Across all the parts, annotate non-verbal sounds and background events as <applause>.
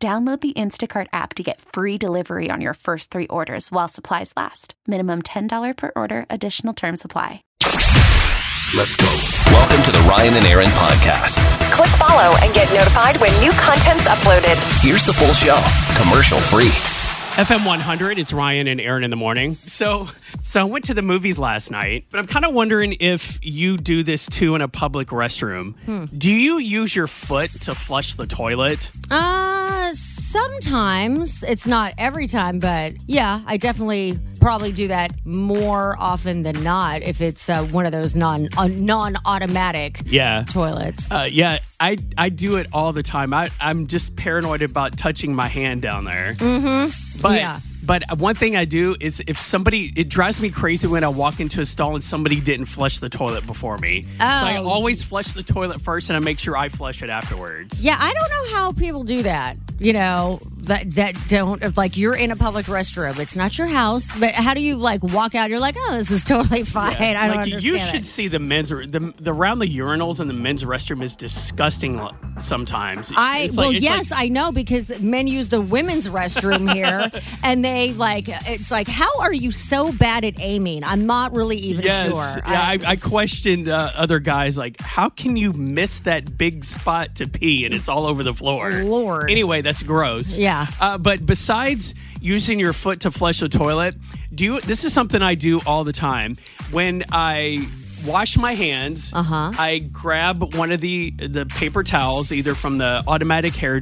Download the Instacart app to get free delivery on your first three orders while supplies last. Minimum $10 per order, additional term supply. Let's go. Welcome to the Ryan and Erin podcast. Click follow and get notified when new content's uploaded. Here's the full show, commercial free. FM 100, it's Ryan and Erin in the morning. So, so I went to the movies last night, but I'm kind of wondering if you do this too in a public restroom. Do you use your foot to flush the toilet? Uh, sometimes it's not every time, but yeah, I definitely probably do that more often than not if it's uh, one of those non uh, non automatic Yeah. toilets. Uh, yeah, I I do it all the time. I I'm just paranoid about touching my hand down there. Mm-hmm. But Yeah. But one thing I do is if somebody it drives me crazy when I walk into a stall and somebody didn't flush the toilet before me. Oh. So I Oh. always flush the toilet first and I make sure I flush it afterwards. yeah, I don't know how people do that. You know that that don't if, like you're in a public restroom. It's not your house, but how do you like walk out? You're like, oh, this is totally fine. I don't like understand. you should it. see the men's the, the around the urinals in the men's restroom is disgusting sometimes. I well, it's like- yes, I know because men use the women's restroom here, <laughs> and they like it's like, how are you so bad at aiming? I'm not really even Yes, sure. yeah, I, I it's- questioned uh, other guys like, how can you miss that big spot to pee and it's all over the floor? Lord. Anyway, that's gross. Yeah. Uh, but besides using your foot to flush the toilet, do you? This is something I do all the time when I. Wash my hands. Uh-huh. I grab one of the the paper towels, either from the automatic hair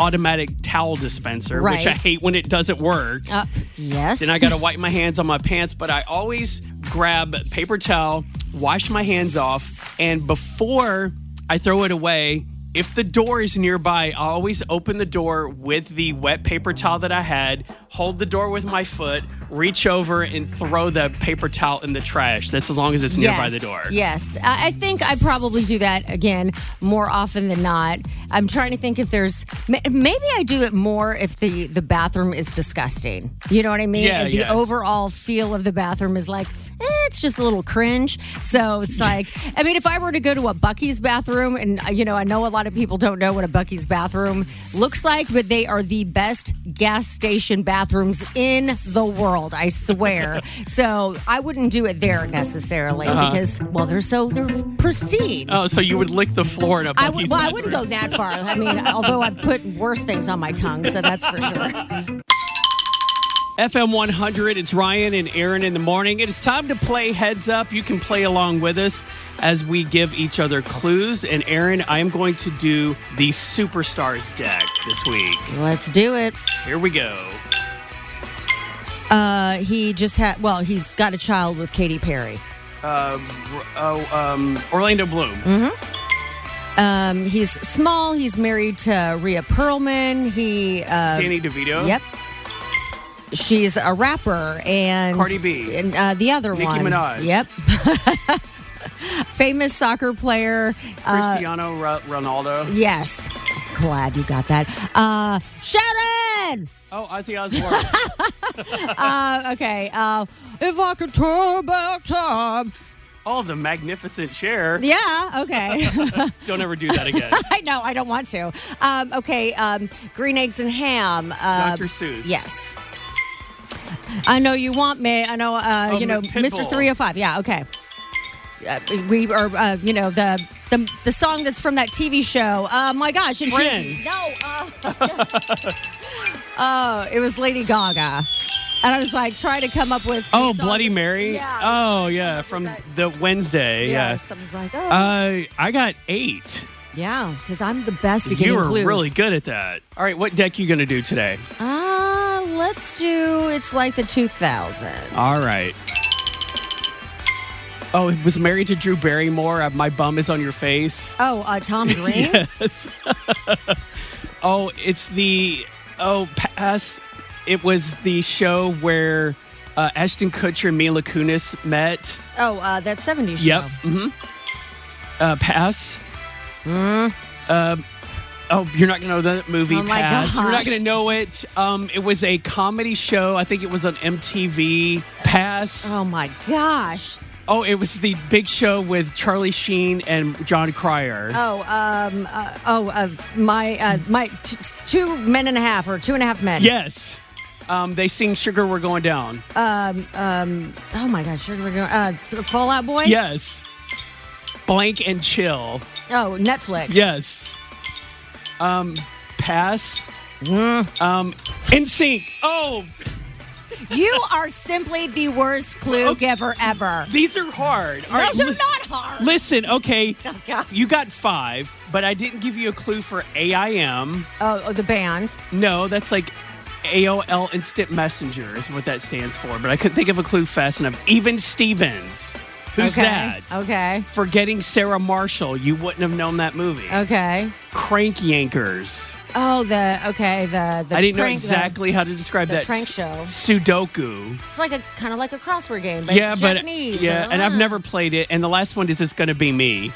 automatic towel dispenser, which I hate when it doesn't work. Uh, yes. Then I got to wipe my hands on my pants, but I always grab paper towel, wash my hands off, and before I throw it away, if the door is nearby, I always open the door with the wet paper towel that I had, hold the door with my foot, reach over and throw the paper towel in the trash. That's as long as it's nearby yes, the door. Yes, I think I probably do that again more often than not. I'm trying to think if there's maybe I do it more if the the bathroom is disgusting. You know what I mean? Yeah, And the yeah. overall feel of the bathroom is like eh, it's just a little cringe. So it's like I mean, if I were to go to a Buc-ee's bathroom, and uh, you know, I know a lot of people don't know what a Buc-ee's bathroom looks like, but they are the best gas station bathrooms in the world. I swear. <laughs> so I wouldn't do it there necessarily uh-huh. because well, they're so they're pristine. Oh, so you would lick the floor in a I Buc-ee's would, well, I wouldn't go that far. I mean, <laughs> although I've put worse things on my tongue, so that's for sure. FM 100, it's Ryan and Erin in the morning. It is time to play Heads Up. You can play along with us as we give each other clues. And Erin, I am going to do the Superstars deck this week. Let's do it. Here we go. Uh, he just had well, he's got a child with Katy Perry. Uh, oh, um, Orlando Bloom. Mm-hmm. Um, he's small. He's married to Rhea Perlman. He uh, Danny DeVito. Yep. She's a rapper and Cardi B. and uh, the other Nicki one. Minaj. Yep. <laughs> Famous soccer player. Uh, Cristiano Ronaldo. yes. Glad you got that. Uh, Sharon. Oh, Ozzy Osbourne. <laughs> Uh, okay. Uh, if I could turn back time. oh, the magnificent chair. Yeah. Okay. <laughs> Don't ever do that again. <laughs> I know. I don't want to. Um, okay. Um, green eggs and ham. Uh, Dr. Seuss. Yes. I know you want me. I know, uh, Oh, you know, Mr. 305. Yeah, okay. Uh, we are, uh, you know, the, the the song that's from that TV show. Oh my gosh. And Friends. she's. No. Oh, it was Lady Gaga. And I was like trying to come up with. Oh, song- Bloody Mary. Yeah. Oh, yeah, from the Wednesday. Yes. I was like, oh. Yeah. Uh, I got eight. yeah, because I'm the best at getting You getting were really good at that. All right, what deck you going to do today? Uh, let's do It's Like the 2000s. All right. Oh, it was married to Drew Barrymore. Uh, My bum is on your face. Oh, uh, Tom <laughs> Green? Yes. <laughs> oh, it's the Oh, pass. It was the show where uh, Ashton Kutcher and Mila Kunis met. Oh, uh, that 70s show. Yep. Mm-hmm. Uh, pass. Um, oh, you're not gonna know that movie. Oh my pass. You're not gonna know it. Um, it was a comedy show. I think it was on MTV. Pass. Oh my gosh. Oh, it was the big show with Charlie Sheen and Jon Cryer. Oh, um, uh, oh, uh, my, uh, my t- two men and a half or two and a half men. Yes. Um, they sing "Sugar We're Going Down." Um, oh my gosh, sure we're going. Uh, Fall Out Boy. yes. Blank and chill. Oh, Netflix. Yes. Um, pass. Mm. Um, NSYNC. Oh, You are simply the worst clue giver ever. these are hard. No, right, they're not hard. Listen, okay, <laughs> Oh, you got five, but I didn't give you a clue for AIM. Oh, oh, the band. No, that's like AOL Instant Messenger is what that stands for, but I couldn't think of a clue fast enough. Even Stevens. Who's okay. that? Okay. Forgetting Sarah Marshall, you wouldn't have known that movie. Okay. Crank Yankers. Oh, the okay, the the I didn't know prank- the- exactly how to describe the that. prank show. Sudoku. it's like a kind of like a crossword game, but yeah, it's but Japanese. yeah, and I've uh, never played it. And the last one is just going to be me.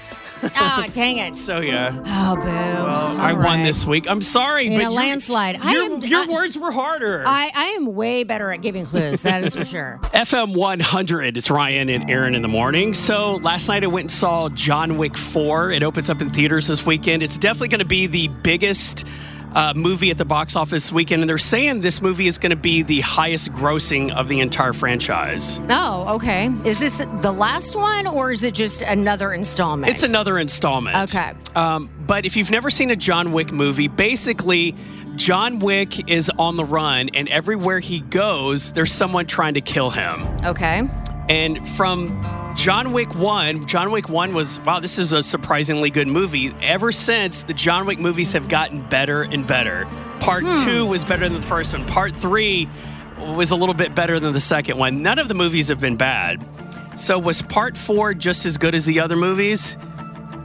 Ah, dang it. So yeah, Oh, boo. well, I All won this week. I'm sorry, In but a landslide. I Your, am- your I- words were harder. I, I am way better at giving clues. That is for sure. <laughs> FM 100. It's Ryan and Erin in the morning. So last night I went and saw John Wick 4. It opens up in theaters this weekend. It's definitely going to be the biggest uh, movie at the box office weekend. And they're saying this movie is going to be the highest grossing of the entire franchise. Oh, okay. Is this the last one or is it just another installment? It's another installment. Okay. Um, but if you've never seen a John Wick movie, basically, John Wick is on the run, and everywhere he goes, there's someone trying to kill him. Okay. And from John Wick 1, John Wick 1 was, wow, this is a surprisingly good movie. Ever since, the John Wick movies have gotten better and better. Part Hmm. two was better than the first one. Part three was a little bit better than the second one. None of the movies have been bad. So, was part four just as good as the other movies?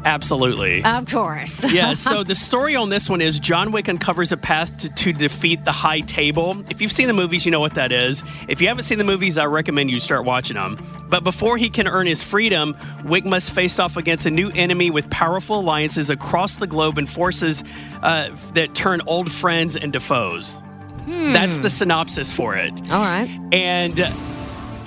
Absolutely. Of course. <laughs> yeah, so <laughs> the story on this one is John Wick uncovers a path to, to defeat the High Table. If you've seen the movies, you know what that is. If you haven't seen the movies, I recommend you start watching them. But before he can earn his freedom, Wick must face off against a new enemy with powerful alliances across the globe and forces uh, that turn old friends into foes. That's the synopsis for it. All right. And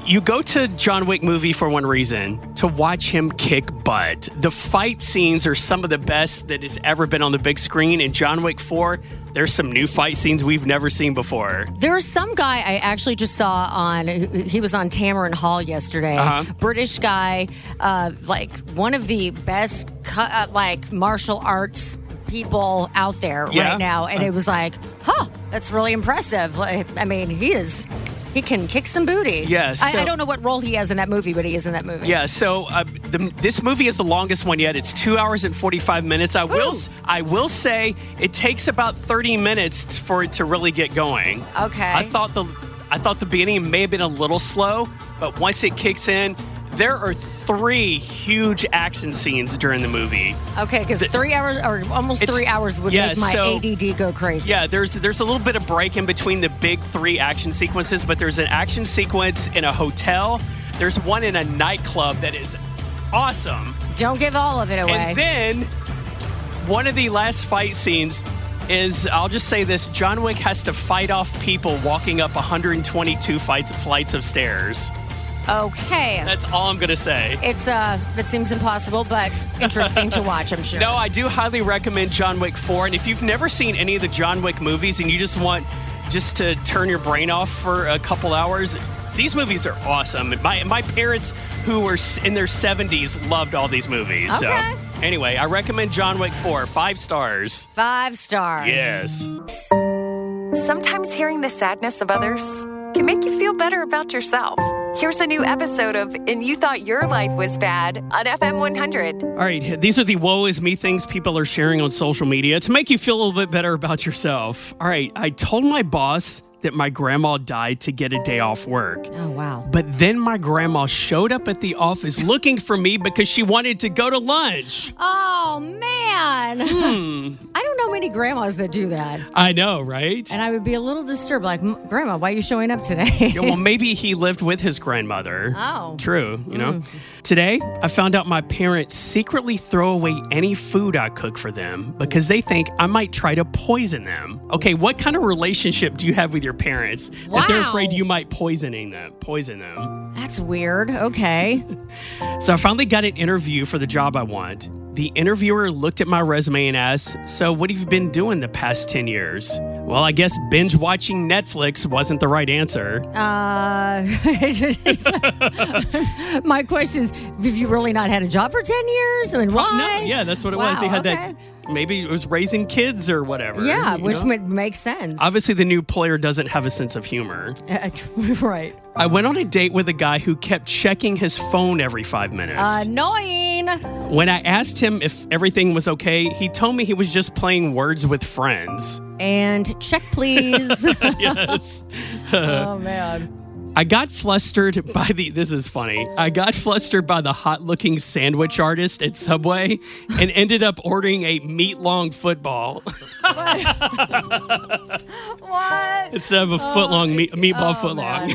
you go to John Wick movie for one reason to watch him kick butt. The fight scenes are some of the best that has ever been on the big screen. In John Wick 4, there's some new fight scenes we've never seen before. There's some guy I actually just saw on. He was on Tamron Hall yesterday. Uh-huh. British guy, uh, like one of the best, uh, like martial arts people out there Yeah. right now, and it was like, huh, that's really impressive. Like, I mean, he is. He can kick some booty. Yeah, I, so- I don't know what role he has in that movie, but he is in that movie. Yeah, so uh, the, this movie is the longest one yet. It's two hours and forty five minutes. I will, I will say, it takes about thirty minutes for it to really get going. Okay. I thought the, I thought the beginning may have been a little slow, but once it kicks in, there are three huge action scenes during the movie. Okay, because three hours or almost three hours would yeah, make my so- ADD go crazy. Yeah, there's there's a little bit of break in between the big three action sequences, but there's an action sequence in a hotel. There's one in a nightclub that is awesome. Don't give all of it away. And then one of the last fight scenes is I'll just say this: John Wick has to fight off people walking up 122 fights, flights of stairs. Okay. That's all I'm gonna say. It's uh that seems impossible, but interesting to watch, I'm sure. <laughs> No, I do highly recommend John Wick 4. And if you've never seen any of the John Wick movies and you just want just to turn your brain off for a couple hours, these movies are awesome. My my parents who were in their 70s loved all these movies. Okay. So anyway, I recommend John Wick 4. Five stars. Five stars. Yes. Sometimes hearing the sadness of others can make you feel better about yourself. Here's a new episode of And You Thought Your Life Was Bad on FM 100. All right, these are the woe is me things people are sharing on social media to make you feel a little bit better about yourself. All right, I told my boss that my grandma died to get a day off work. Oh wow. But then my grandma showed up at the office looking for me because she wanted to go to lunch. Oh man. man. Hmm. <laughs> I don't know many grandmas that do that. I know, right? And I would be a little disturbed, like, Grandma, why are you showing up today? Yeah, well, <laughs> maybe he lived with his grandmother. Oh. True, you know. Hmm. Today, I found out my parents secretly throw away any food I cook for them because they think I might try to poison them. Okay, what kind of relationship do you have with your parents that they're afraid you might poisoning them, poison them? That's weird. Okay. <laughs> So I finally got an interview for the job I want. The interviewer looked at my resume and asked, "So, what have you been doing the past 10 years?" Well, I guess binge watching Netflix wasn't the right answer. Uh, <laughs> <laughs> my question is have you really not had a job for 10 years? I mean, why? No, yeah, that's what it was. He had okay. that. Maybe it was raising kids or whatever. Yeah, which know? would make sense. Obviously, the new player doesn't have a sense of humor. <laughs> Uh, <laughs> right. I went on a date with a guy who kept checking his phone every five minutes. Annoying. when I asked him if everything was okay, he told me he was just playing words with friends. And check, please. <laughs> yes. oh, man. I got flustered by the. This is funny. I got flustered by the hot looking sandwich artist at Subway and ended up ordering a meat long football <laughs> What? instead of a foot long oh, meat, meatball Oh, foot long.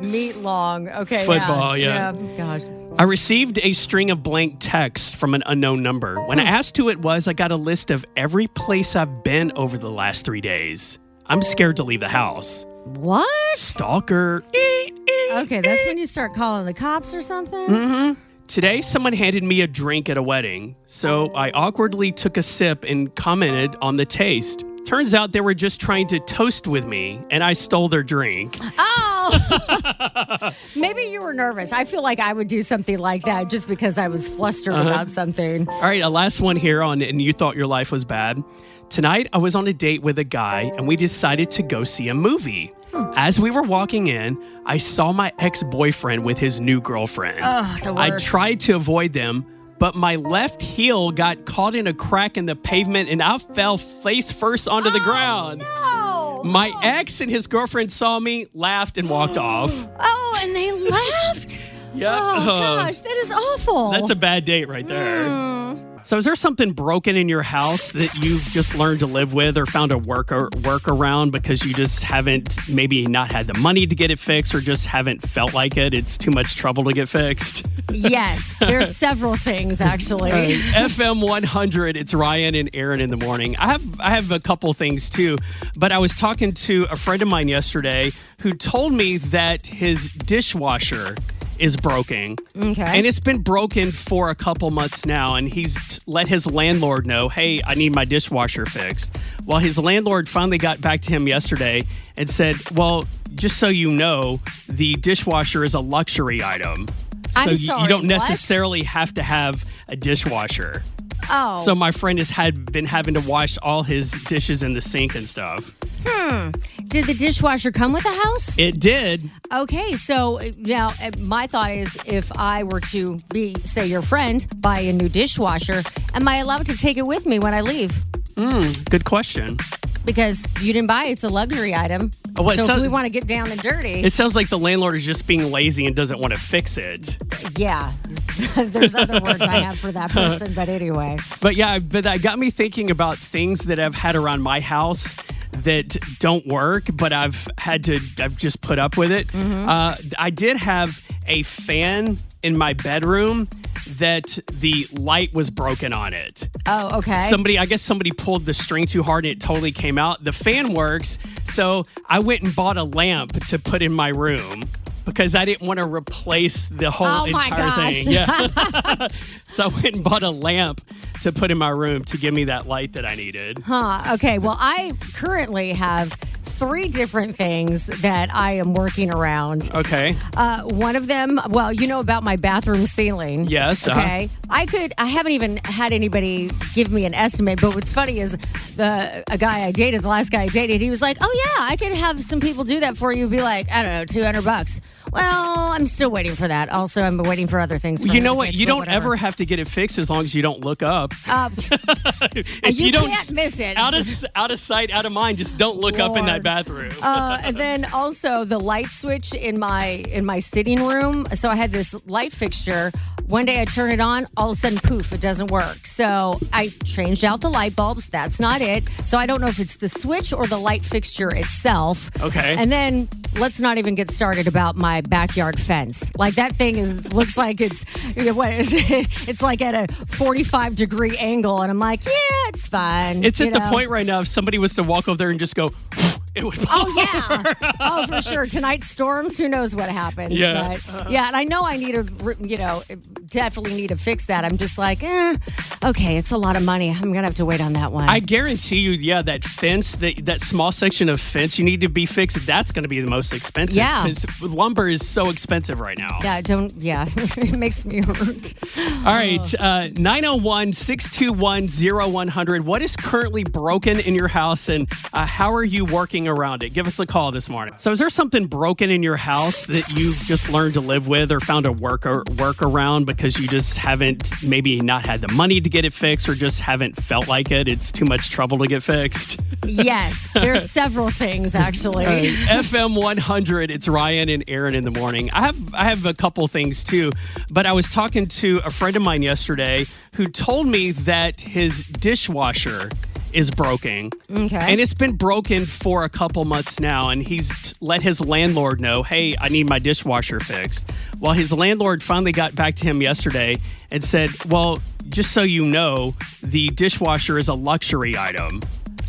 <laughs> Meat long. Okay. Football, yeah. Gosh. I received a string of blank texts from an unknown number. When I hmm. asked who it was, I got a list of every place I've been over the last three days. I'm scared to leave the house. What? Stalker. Eek, eek. Okay, that's when you start calling the cops or something? Mm-hmm. Today, someone handed me a drink at a wedding, so I awkwardly took a sip and commented on the taste. Turns out they were just trying to toast with me, and I stole their drink. Oh! <laughs> Maybe you were nervous. I feel like I would do something like that just because I was flustered Uh-huh. about something. All right, a last one here on And You Thought Your Life Was Bad. Tonight, I was on a date with a guy, and we decided to go see a movie. As we were walking in, I saw my ex boyfriend with his new girlfriend. Ugh, I tried to avoid them, but my left heel got caught in a crack in the pavement and I fell face first onto the ground. Oh, My ex and his girlfriend saw me, laughed, and walked <gasps> off. oh, and they laughed? Yeah. Oh <laughs> gosh, that is awful. That's a bad date right there. Hmm. So, is there something broken in your house that you've just learned to live with, or found a work or workaround because you just haven't maybe not had the money to get it fixed, or just haven't felt like it? It's too much trouble to get fixed. yes. There's <laughs> several things actually. FM 100. It's Ryan and Erin in the morning. I have I have a couple things too, but I was talking to a friend of mine yesterday who told me that his dishwasher is broken. Okay. And it's been broken for a couple months now, and he's let his landlord know, hey, I need my dishwasher fixed. Well, his landlord finally got back to him yesterday and said, well, just so you know, the dishwasher is a luxury item. So I'm you, sorry, you don't what? necessarily have to have a dishwasher. Oh. So my friend has had been having to wash all his dishes in the sink and stuff. Hmm. Did the dishwasher come with the house? It did. Okay, so uh, now uh, my thought is if I were to be, say, your friend, buy a new dishwasher, am I allowed to take it with me when I leave? Hmm, good question. Because you didn't buy it, it's a luxury item. Oh, well, so if we want to get down and dirty, It sounds like the landlord is just being lazy and doesn't want to fix it. yeah, <laughs> there's other words I have for that <laughs> person, but anyway. But yeah, but that got me thinking about things that I've had around my house that don't work, but I've had to, I've just put up with it. Uh, I did have a fan in my bedroom that the light was broken on it. Oh, okay. Somebody, I guess somebody pulled the string too hard and it totally came out. The fan works, so I went and bought a lamp to put in my room because I didn't want to replace the whole Oh my entire gosh. thing. Yeah. <laughs> so I went and bought a lamp to put in my room to give me that light that I needed. Huh. Okay. Well, I currently have three different things that I am working around. Okay. Uh, one of them, well, you know about my bathroom ceiling. Yes, uh-huh. Okay. I could. I haven't even had anybody give me an estimate. But what's funny is the a guy I dated, the last guy I dated, he was like, "Oh yeah, I could have some people do that for you." Be like, I don't know, two hundred bucks. Well, I'm still waiting for that. Also, I'm waiting for other things. You know what? fix, You don't whatever. ever have to get it fixed as long as you don't look up. Uh, <laughs> if you don't can't miss it. Out of out of sight, out of mind. Just don't look up in that Lord. Bathroom. Uh, and then also the light switch in my in my sitting room. So I had this light fixture. One day I turn it on, all of a sudden, poof, it doesn't work. So I changed out the light bulbs. That's not it. So I don't know if it's the switch or the light fixture itself. Okay. And then let's not even get started about my backyard fence. Like that thing is looks like it's you know, what <laughs> it's like at a 45 degree angle and I'm like, yeah, it's fine. it's at the point right now if somebody was to walk over there and just go, it would Oh yeah. Oh, for sure. Tonight's storms. Who knows what happens? Yeah. But, yeah. And I know I need to, you know, definitely need to fix that. I'm just like, eh, okay, it's a lot of money. I'm gonna have to wait on that one. I guarantee you, yeah, that fence, that, that small section of fence you need to be fixed, that's going to be the most expensive. Yeah. Because lumber is so expensive right now. yeah. Don't. Yeah. <laughs> it makes me hurt. All right, uh, 901 621 0100. What is currently broken in your house and uh, how are you working around it? Give us a call this morning. So, is there something broken in your house that you've just learned to live with or found a work or workaround because you just haven't maybe not had the money to get it fixed or just haven't felt like it? It's too much trouble to get fixed. Yes. There's <laughs> several things actually. FM 100. It's Ryan and Erin in the morning. I have I have a couple things too, but I was talking to a friend of mine yesterday who told me that his dishwasher is broken. Okay. And it's been broken for a couple months now and he's t- let his landlord know, "Hey, I need my dishwasher fixed." Well, his landlord finally got back to him yesterday and said, "Well, just so you know, the dishwasher is a luxury item."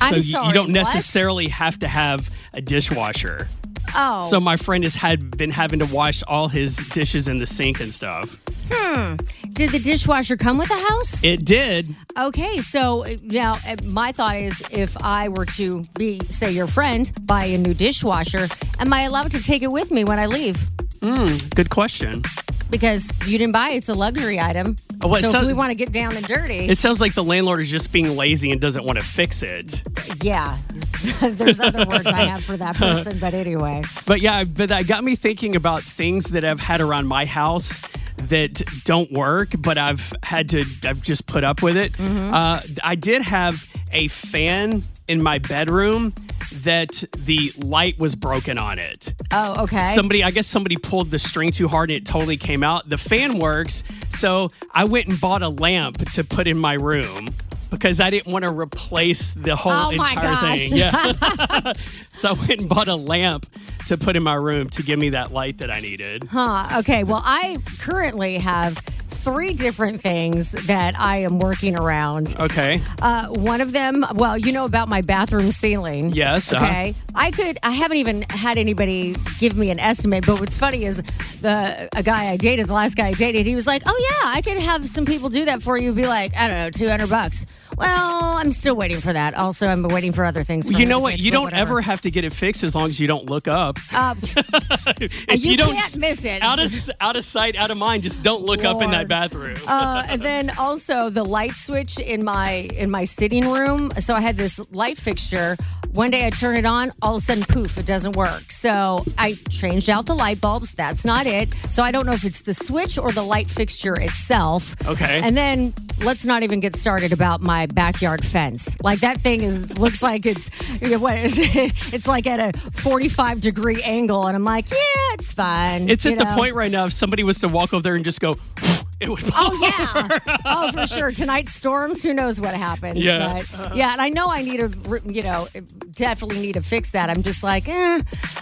So sorry, you don't what? necessarily have to have a dishwasher. Oh. So my friend has had been having to wash all his dishes in the sink and stuff. Hmm. Did the dishwasher come with the house? It did. Okay, so uh, now uh, my thought is if I were to be, say, your friend, buy a new dishwasher, am I allowed to take it with me when I leave? Hmm, good question. Because you didn't buy it, it's a luxury item. Oh, well, it so if we want to get down and dirty, It sounds like the landlord is just being lazy and doesn't want to fix it. yeah, <laughs> there's other words I have for that <laughs> person, but anyway. But yeah, but that got me thinking about things that I've had around my house that don't work, but I've had to, I've just put up with it. Mm-hmm. Uh, I did have a fan in my bedroom that the light was broken on it. Oh, okay. Somebody, I guess somebody pulled the string too hard and it totally came out. The fan works, so I went and bought a lamp to put in my room because I didn't want to replace the whole Oh entire thing. Yeah. <laughs> <laughs> so I went and bought a lamp to put in my room to give me that light that I needed. Huh. Okay. Well, I currently have three different things that I am working around. Okay. Uh, one of them, well, you know about my bathroom ceiling. Yes, uh-huh. Okay. I could. I haven't even had anybody give me an estimate. But what's funny is the a guy I dated, the last guy I dated, he was like, "Oh yeah, I could have some people do that for you." Be like, I don't know, two hundred bucks. Well, I'm still waiting for that. Also, I'm waiting for other things. You know what? fix, You don't whatever. ever have to get it fixed as long as you don't look up. Uh, <laughs> If you don't can't miss it. Out of out of sight, out of mind. Just don't look up in that bathroom. uh, and then also the light switch in my in my sitting room. So I had this light fixture. One day I turn it on, all of a sudden, poof, it doesn't work. So I changed out the light bulbs. That's not it. So I don't know if it's the switch or the light fixture itself. Okay. And then let's not even get started about my backyard fence. Like that thing is looks like it's you know, what <laughs> it's like at a 45 degree angle, and I'm like, yeah, it's fine. It's at the point right now if somebody was to walk over there and just go, <laughs> it would. Oh yeah. Oh, for sure. Tonight's storms. Who knows what happens? Yeah. But, uh-huh. yeah, and I know I need to, you know, definitely need to fix that. I'm just like, eh,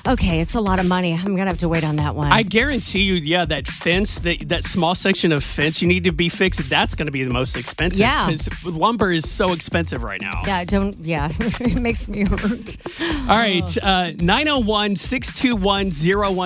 okay, it's a lot of money. I'm gonna have to wait on that one. I guarantee you, yeah, that fence, that that small section of fence you need to be fixed. That's going to be the most expensive. Yeah. because lumber is so expensive right now. yeah, don't. Yeah, <laughs> it makes me hurt. All right, uh, 901 621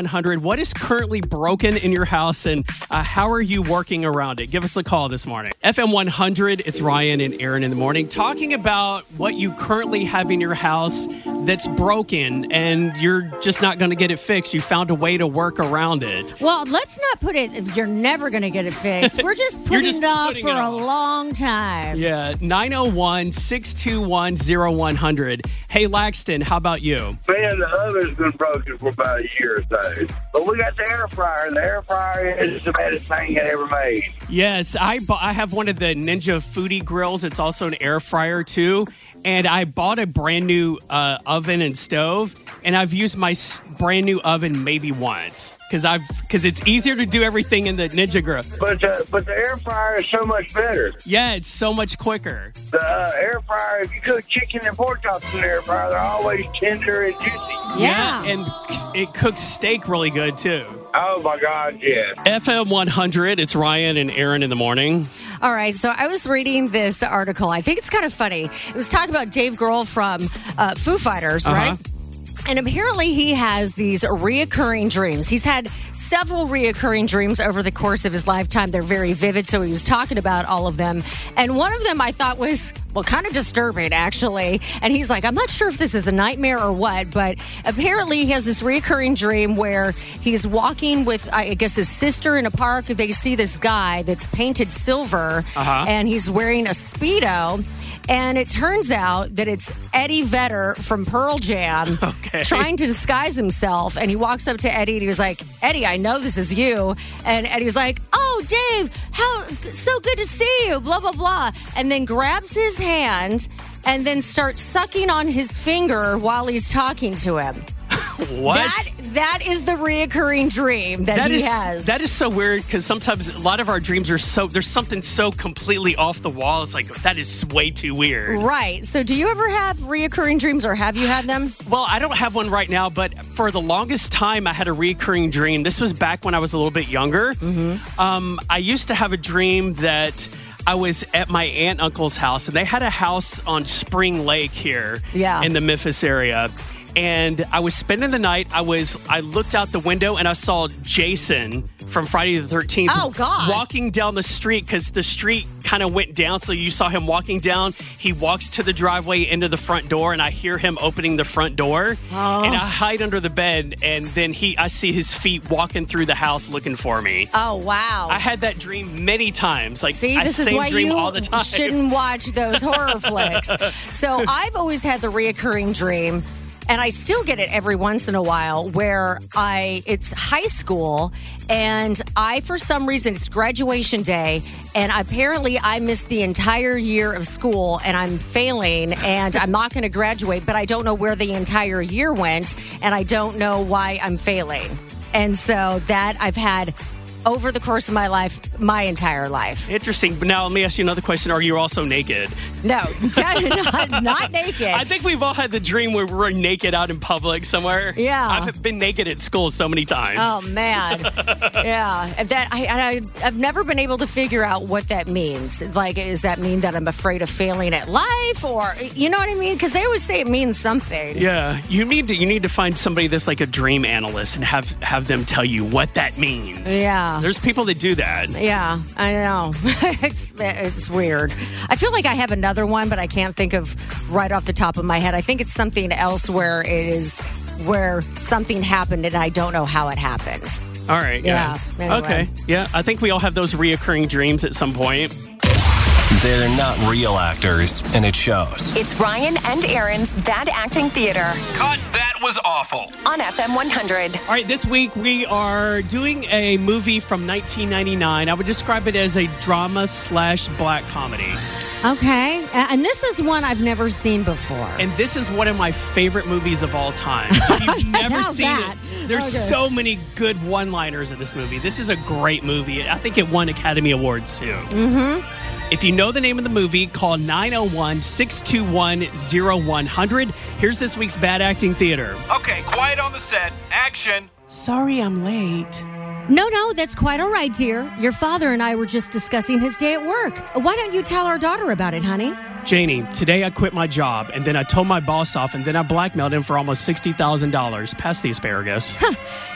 0100. What is currently broken in your house and uh, how are you working around it? Give us a call this morning. FM 100, it's Ryan and Erin in the morning talking about what you currently have in your house that's broken and you're just not going to get it fixed. You found a way to work around it. Well, let's not put it. You're never gonna get it fixed. We're just <laughs> putting just it off putting for it a off. long time. Yeah, 901 621 0100. Hey, Laxton, how about you? Man, the oven's been broken for about a year or so. But we got the air fryer. The air fryer is the best thing I ever made. Yes, I bu- I have one of the Ninja Foodi grills. It's also an air fryer too, and I bought a brand new uh, oven and stove, and I've used my s- brand new oven maybe once because I've because it's easier to do everything in the Ninja Grill. But the, but the air fryer is so much better. Yeah, it's so much quicker. The uh, air fryer, if you cook chicken and pork chops in the air fryer, they're always tender and juicy. Yeah. and it cooks steak really good too. Oh my God, yes. FM 100. It's Ryan and Erin in the morning. All right, so I was reading this article. I think it's kind of funny. It was talking about Dave Grohl from uh, Foo Fighters, Uh-huh. right? And apparently, he has these reoccurring dreams. He's had several reoccurring dreams over the course of his lifetime. They're very vivid, so he was talking about all of them. And one of them I thought was, well, kind of disturbing, actually. And he's like, I'm not sure if this is a nightmare or what, but apparently, he has this reoccurring dream where he's walking with, I guess, his sister in a park. They see this guy that's painted silver, Uh-huh. and he's wearing a Speedo. And it turns out that it's Eddie Vedder from Pearl Jam <laughs> Okay. trying to disguise himself. And he walks up to Eddie and he was like, Eddie, I know this is you. And Eddie's like, Oh, Dave, how so good to see you, blah, blah, blah. And then grabs his hand and then starts sucking on his finger while he's talking to him. <laughs> What? That that is the reoccurring dream that, That he is has. that is so weird because sometimes a lot of our dreams are so there's something so completely off the wall. It's like that is way too weird. right. So do you ever have reoccurring dreams or have you had them? Well, I don't have one right now, but for the longest time, I had a recurring dream. This was back when I was a little bit younger. Mm-hmm. Um, I used to have a dream that I was at my aunt uncle's house, and they had a house on Spring Lake here Yeah. in the Memphis area. And I was spending the night. I was. I looked out the window and I saw Jason from Friday the Thirteenth. Oh, God. Walking down the street because the street kind of went down. So you saw him walking down. He walks to the driveway into the front door, and I hear him opening the front door. Oh. And I hide under the bed, and then he. I see his feet walking through the house looking for me. Oh wow. I had that dream many times. Like See, I this is why you all the time. shouldn't watch those horror flicks. <laughs> So I've always had the reoccurring dream. And I still get it every once in a while where I it's high school and I for some reason it's graduation day and apparently I missed the entire year of school and I'm failing and I'm not going to graduate but I don't know where the entire year went and I don't know why I'm failing. And so that I've had over the course of my life, my entire life. Interesting. But now let me ask you another question. Are you also naked? No, <laughs> not, not naked. I think we've all had the dream where we're naked out in public somewhere. Yeah. I've been naked at school so many times. Oh man, <laughs> yeah. That I, I I've never been able to figure out what that means. Like, does that mean that I'm afraid of failing at life, or you know what I mean? Because they always say it means something. Yeah, you need to you need to find somebody that's like a dream analyst and have have them tell you what that means. Yeah. There's people that do that. Yeah, I know. <laughs> it's it's weird. I feel like I have another one, but I can't think of right off the top of my head. I think it's something else where it is where something happened and I don't know how it happened. All right. Yeah. Yeah, anyway. Okay. Yeah, I think we all have those reoccurring dreams at some point. They're not real actors, and it shows. It's Ryan and Erin's Bad Acting Theater Cut, that was awful. on FM 100. All right, this week we are doing a movie from 1999. I would describe it as a drama slash black comedy. Okay, and this is one I've never seen before. And this is one of my favorite movies of all time. <laughs> If you've never seen that? it, there's Okay. so many good one liners in this movie. This is a great movie. I think it won Academy Awards too. Mm-hmm. If you know the name of the movie, call 901 621 0100. Here's this week's Bad Acting Theater. Okay, quiet on the set. Action. Sorry I'm late. no, no, that's quite all right, dear. Your father and I were just discussing his day at work. Why don't you tell our daughter about it, honey? Janie, today I quit my job and then I told my boss off and then I blackmailed him for almost $60,000. Pass the asparagus.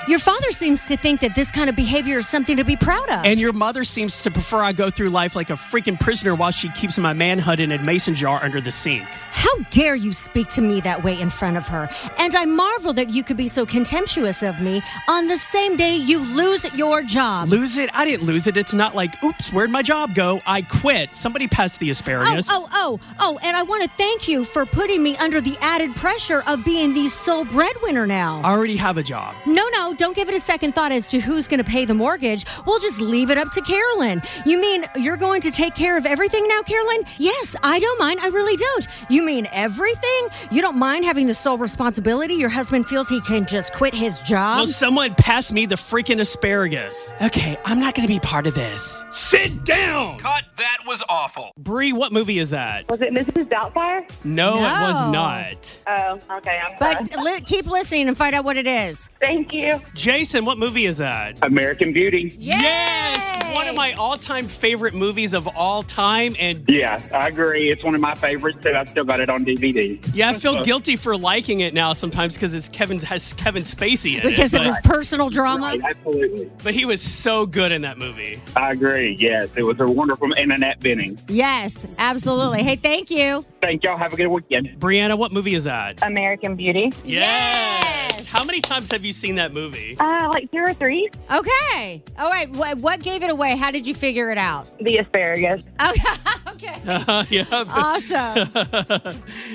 Your father seems to think that this kind of behavior is something to be proud of. and your mother seems to prefer I go through life like a freaking prisoner while she keeps my manhood in a mason jar under the sink. How dare you speak to me that way in front of her? And I marvel that you could be so contemptuous of me on the same day you lose your job. Lose it? I didn't lose it. It's not like, oops, where'd my job go? I quit. Somebody pass the Oh, asparagus. oh, oh, oh, Oh, and I want to thank you for putting me under the added pressure of being the sole breadwinner now. I already have a job. No, no, don't give it a second thought as to who's going to pay the mortgage. We'll just leave it up to Carolyn. You mean you're going to take care of everything now, Carolyn? Yes, I don't mind. I really don't. You mean everything? You don't mind having the sole responsibility? Your husband feels he can just quit his job? Will someone pass me the freaking asparagus? Okay, I'm not going to be part of this. Sit down! Cut. That was awful. Bree, what movie is that? Was it Mrs. Doubtfire? No, it was No. not. Oh, okay. I'm but li- keep listening and find out what it is. Thank you. Jason, what movie is that? American Beauty. Yes! One of my all time favorite movies of all time. And Yeah, I agree. It's one of my favorites, and I still got it on DVD. yeah, I feel guilty for liking it now sometimes because it's Kevin has Kevin Spacey in Because it. of But, his personal drama. Right, absolutely. but he was so good in that movie. I agree. Yes, it was a wonderful and Annette Bening. Yes, absolutely. Hey, thank you. Thank y'all. Have a good weekend. Brianna, what movie is that? American Beauty. Yes! How many times have you seen that movie? Uh, like two or three. Okay. All right. What, what gave it away? How did you figure it out? The asparagus. <laughs> Okay. <laughs> yeah. Awesome.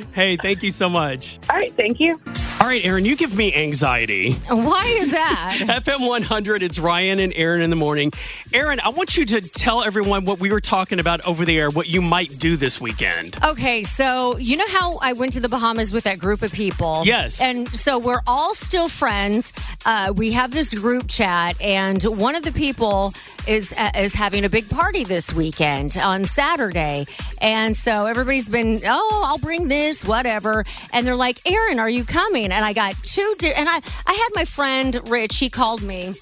<laughs> hey, thank you so much. All right. Thank you. All right, Erin, you give me anxiety. Why is that? <laughs> FM 100, it's Ryan and Erin in the morning. Erin, I want you to tell everyone what we were talking about over the air, what you might do this weekend. Okay, so you know how I went to the Bahamas with that group of people? Yes. And so we're all still friends. Uh, we have this group chat, and one of the people is uh, is having a big party this weekend on Saturday, and so everybody's been, oh, I'll bring this, whatever, and they're like, Erin, are you coming? And I got two, di- and I I had my friend Rich. He called me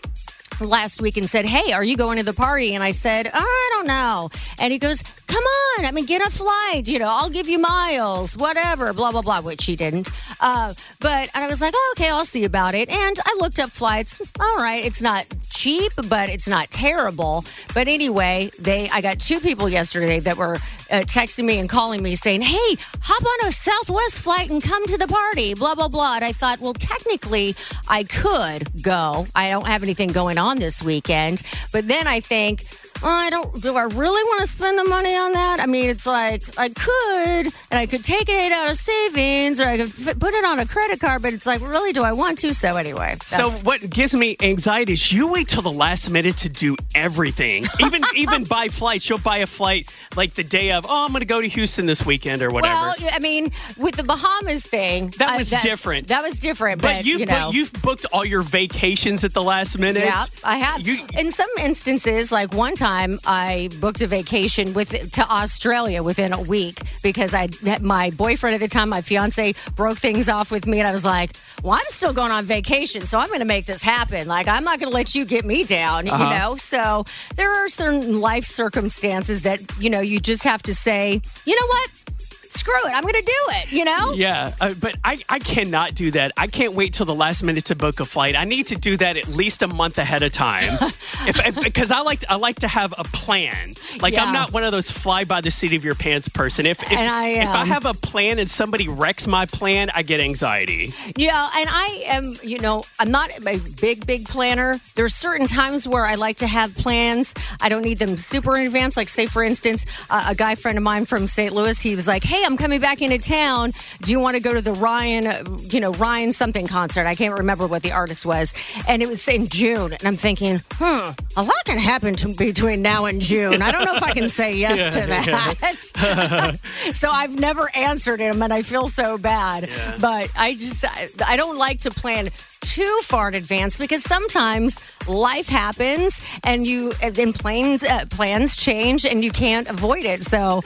last week and said, Hey, are you going to the party? And I said, I don't know. And he goes, Come on. I mean, get a flight. You know, I'll give you miles, whatever, blah, blah, blah, which he didn't. Uh, but I was like, oh, okay, I'll see about it. And I looked up flights. All right, it's not cheap, but it's not terrible. But anyway, they I got two people yesterday that were uh, texting me and calling me saying, Hey, hop on a Southwest flight and come to the party, blah, blah, blah. And I thought, well, technically, I could go. I don't have anything going on this weekend. But then I think, I don't. Do I really want to spend the money on that? I mean, it's like I could, and I could take it out of savings, or I could f- put it on a credit card. But it's like, really, do I want to? So anyway, So what gives me anxiety is you wait till the last minute to do everything. Even <laughs> even buy flights. You'll buy a flight like the day of. Oh, I'm going to go to Houston this weekend or whatever. Well, I mean, with the Bahamas thing, That I- was different. That was different, but but, you, you know, but you've booked all your vacations at the last minute. Yeah, I have. You, In some instances, like one time, I booked a vacation with to Australia within a week because I my boyfriend at the time, my fiance, broke things off with me, and I was like, "Well, I'm still going on vacation, so I'm going to make this happen. Like, I'm not going to let you get me down, Uh-huh. you know." So there are certain life circumstances that you know you just have to say, "You know what." Screw it. I'm going to do it, you know? Yeah, uh, but I, I cannot do that. I can't wait till the last minute to book a flight. I need to do that at least a month ahead of time, <laughs> because I like to, I like to have a plan. Like Yeah. I'm not one of those fly by the seat of your pants person. If if, And I, if I um, have a plan and somebody wrecks my plan, I get anxiety. Yeah, and I am, you know, I'm not a big, big planner. There's certain times where I like to have plans. I don't need them super in advance. Like, say, for instance, uh, a guy friend of mine from St. Louis, he was like, "Hey, I'm coming back into town. Do you want to go to the Ryan, you know, Ryan something concert? I can't remember what the artist was, and it was in June. And I'm thinking, hmm, a lot can happen to, between now and June. I don't know if I can say yes to <laughs> that. <laughs> so I've never answered him, and I feel so bad. But I just, I, I don't like to plan too far in advance because sometimes life happens and you and plans uh, plans change and you can't avoid it. So.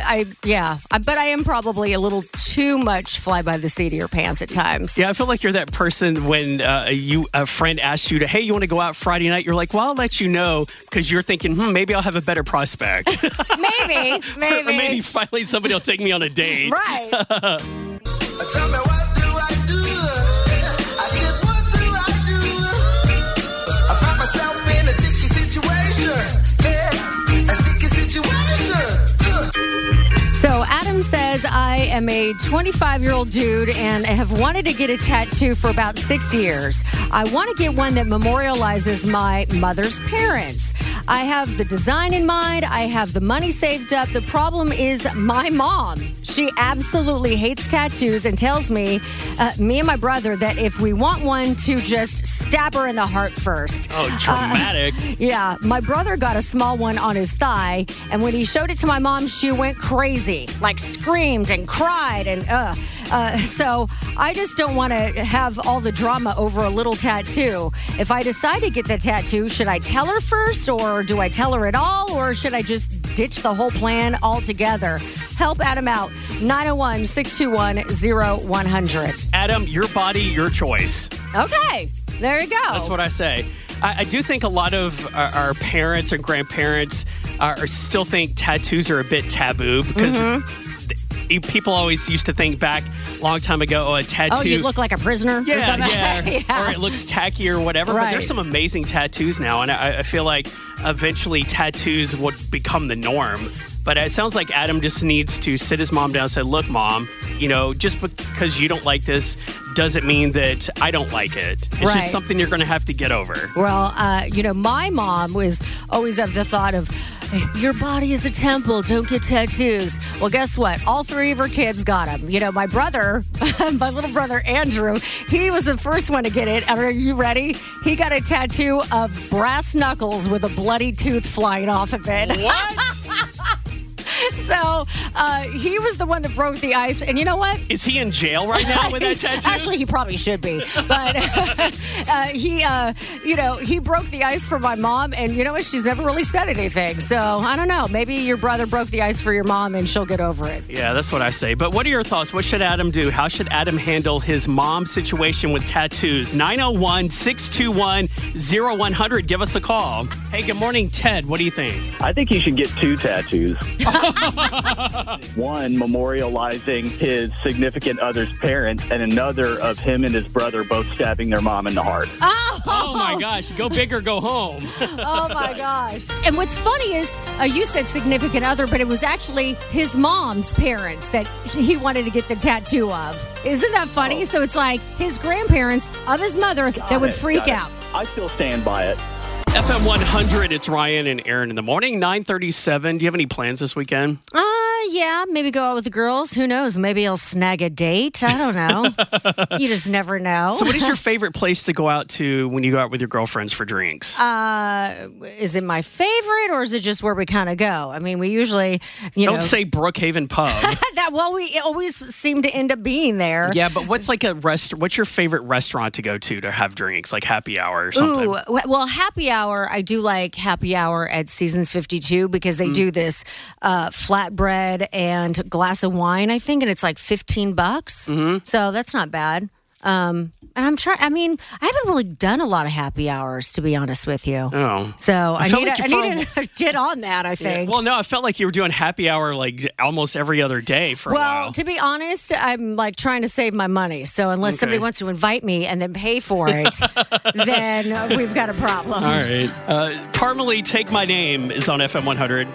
I yeah, but I am probably a little too much fly by the seat of your pants at times. Yeah, I feel like you're that person when uh, you a friend asks you to, hey, you want to go out Friday night? You're like, well, I'll let you know because you're thinking, hmm, maybe I'll have a better prospect, <laughs> maybe, <laughs> maybe, or maybe finally somebody will take me on a date. right. <laughs> says I am a 25 year old dude and I have wanted to get a tattoo for about six years. I want to get one that memorializes my mother's parents. I have the design in mind. I have the money saved up. The problem is my mom. She absolutely hates tattoos and tells me, uh, me and my brother, that if we want one, to just stab her in the heart first. Oh, dramatic. <laughs> Yeah, my brother got a small one on his thigh, and when he showed it to my mom, she went crazy, like screamed and cried, and uh. Uh <laughs> so I just don't want to have all the drama over a little tattoo. If I decide to get the tattoo, should I tell her first, or do I tell her at all, or should I just ditch the whole plan altogether? Help Adam out. 901 621 0100. Adam, your body, your choice. Okay, there you go. That's what I say. I, I do think a lot of our, our parents and grandparents are, still think tattoos are a bit taboo because Mm-hmm. People always used to think back a long time ago, oh, a oh, tattoo. Oh, you look like a prisoner? or yeah, something? yeah, <laughs> Yeah. or it looks tacky or whatever. But Right. there's some amazing tattoos now, and I, I feel like eventually tattoos would become the norm. But it sounds like Adam just needs to sit his mom down and say, "Look, mom, you know, just because you don't like this doesn't mean that I don't like it. It's Right. just something you're going to have to get over." Well, uh, you know, my mom was always of the thought of, your body is a temple, don't get tattoos. Well, guess what? All three of her kids got them. You know, my brother, <laughs> my little brother Andrew, he was the first one to get it. Are you ready? He got a tattoo of brass knuckles with a bloody tooth flying off of it. What? <laughs> <laughs> So uh, he was the one that broke the ice. And you know what? Is he in jail right now with that <laughs> tattoo? Actually, he probably should be. But <laughs> uh, he, uh, you know, he broke the ice for my mom, and you know what? She's never really said anything. So I don't know. Maybe your brother broke the ice for your mom, and she'll get over it. Yeah, that's what I say. But what are your thoughts? What should Adam do? How should Adam handle his mom's situation with tattoos? 901 621 0100. Give us a call. Hey, good morning, Ted. What do you think? I think he should get two tattoos. <laughs> One memorializing his significant other's parents, and another of him and his brother both stabbing their mom in the heart. Oh my gosh, go big or go home. <laughs> Oh my gosh. And what's funny is uh, you said significant other, but it was actually his mom's parents that he wanted to get the tattoo of. Isn't that funny? So it's like his grandparents of his mother that would it, freak got it. out. I still stand by it. FM 100, it's Ryan and Erin in the morning, 937. Do you have any plans this weekend? Uh, yeah, maybe go out with the girls. Who knows? Maybe I'll snag a date. I don't know. <laughs> you just never know. So, what is your <laughs> favorite place to go out to when you go out with your girlfriends for drinks? uh, is it my favorite or is it just where we kind of go? I mean, we usually, you Don't know, say Brookhaven Pub. <laughs> that. Well, we always seem to end up being there. yeah, but what's like a rest? What's your favorite restaurant to go to to have drinks, like happy hour or something? Ooh, well, happy hour. I do like happy hour at Seasons 52 because Mm. they do this uh, flatbread and glass of wine, I think, and it's like 15 bucks. Mm-hmm. So that's not bad. Um, and I'm trying, I mean, I haven't really done a lot of happy hours, to be honest with you. Oh. So I, felt need, like to, I you need to <laughs> get on that, I Yeah. think. Well, no, I felt like you were doing happy hour like almost every other day for a Well, to be honest, I'm like trying to save my money. So unless somebody wants to invite me and then pay for it, <laughs> then uh, we've got a problem. All right. Uh, Parmalee, Take My Name is on FM 100.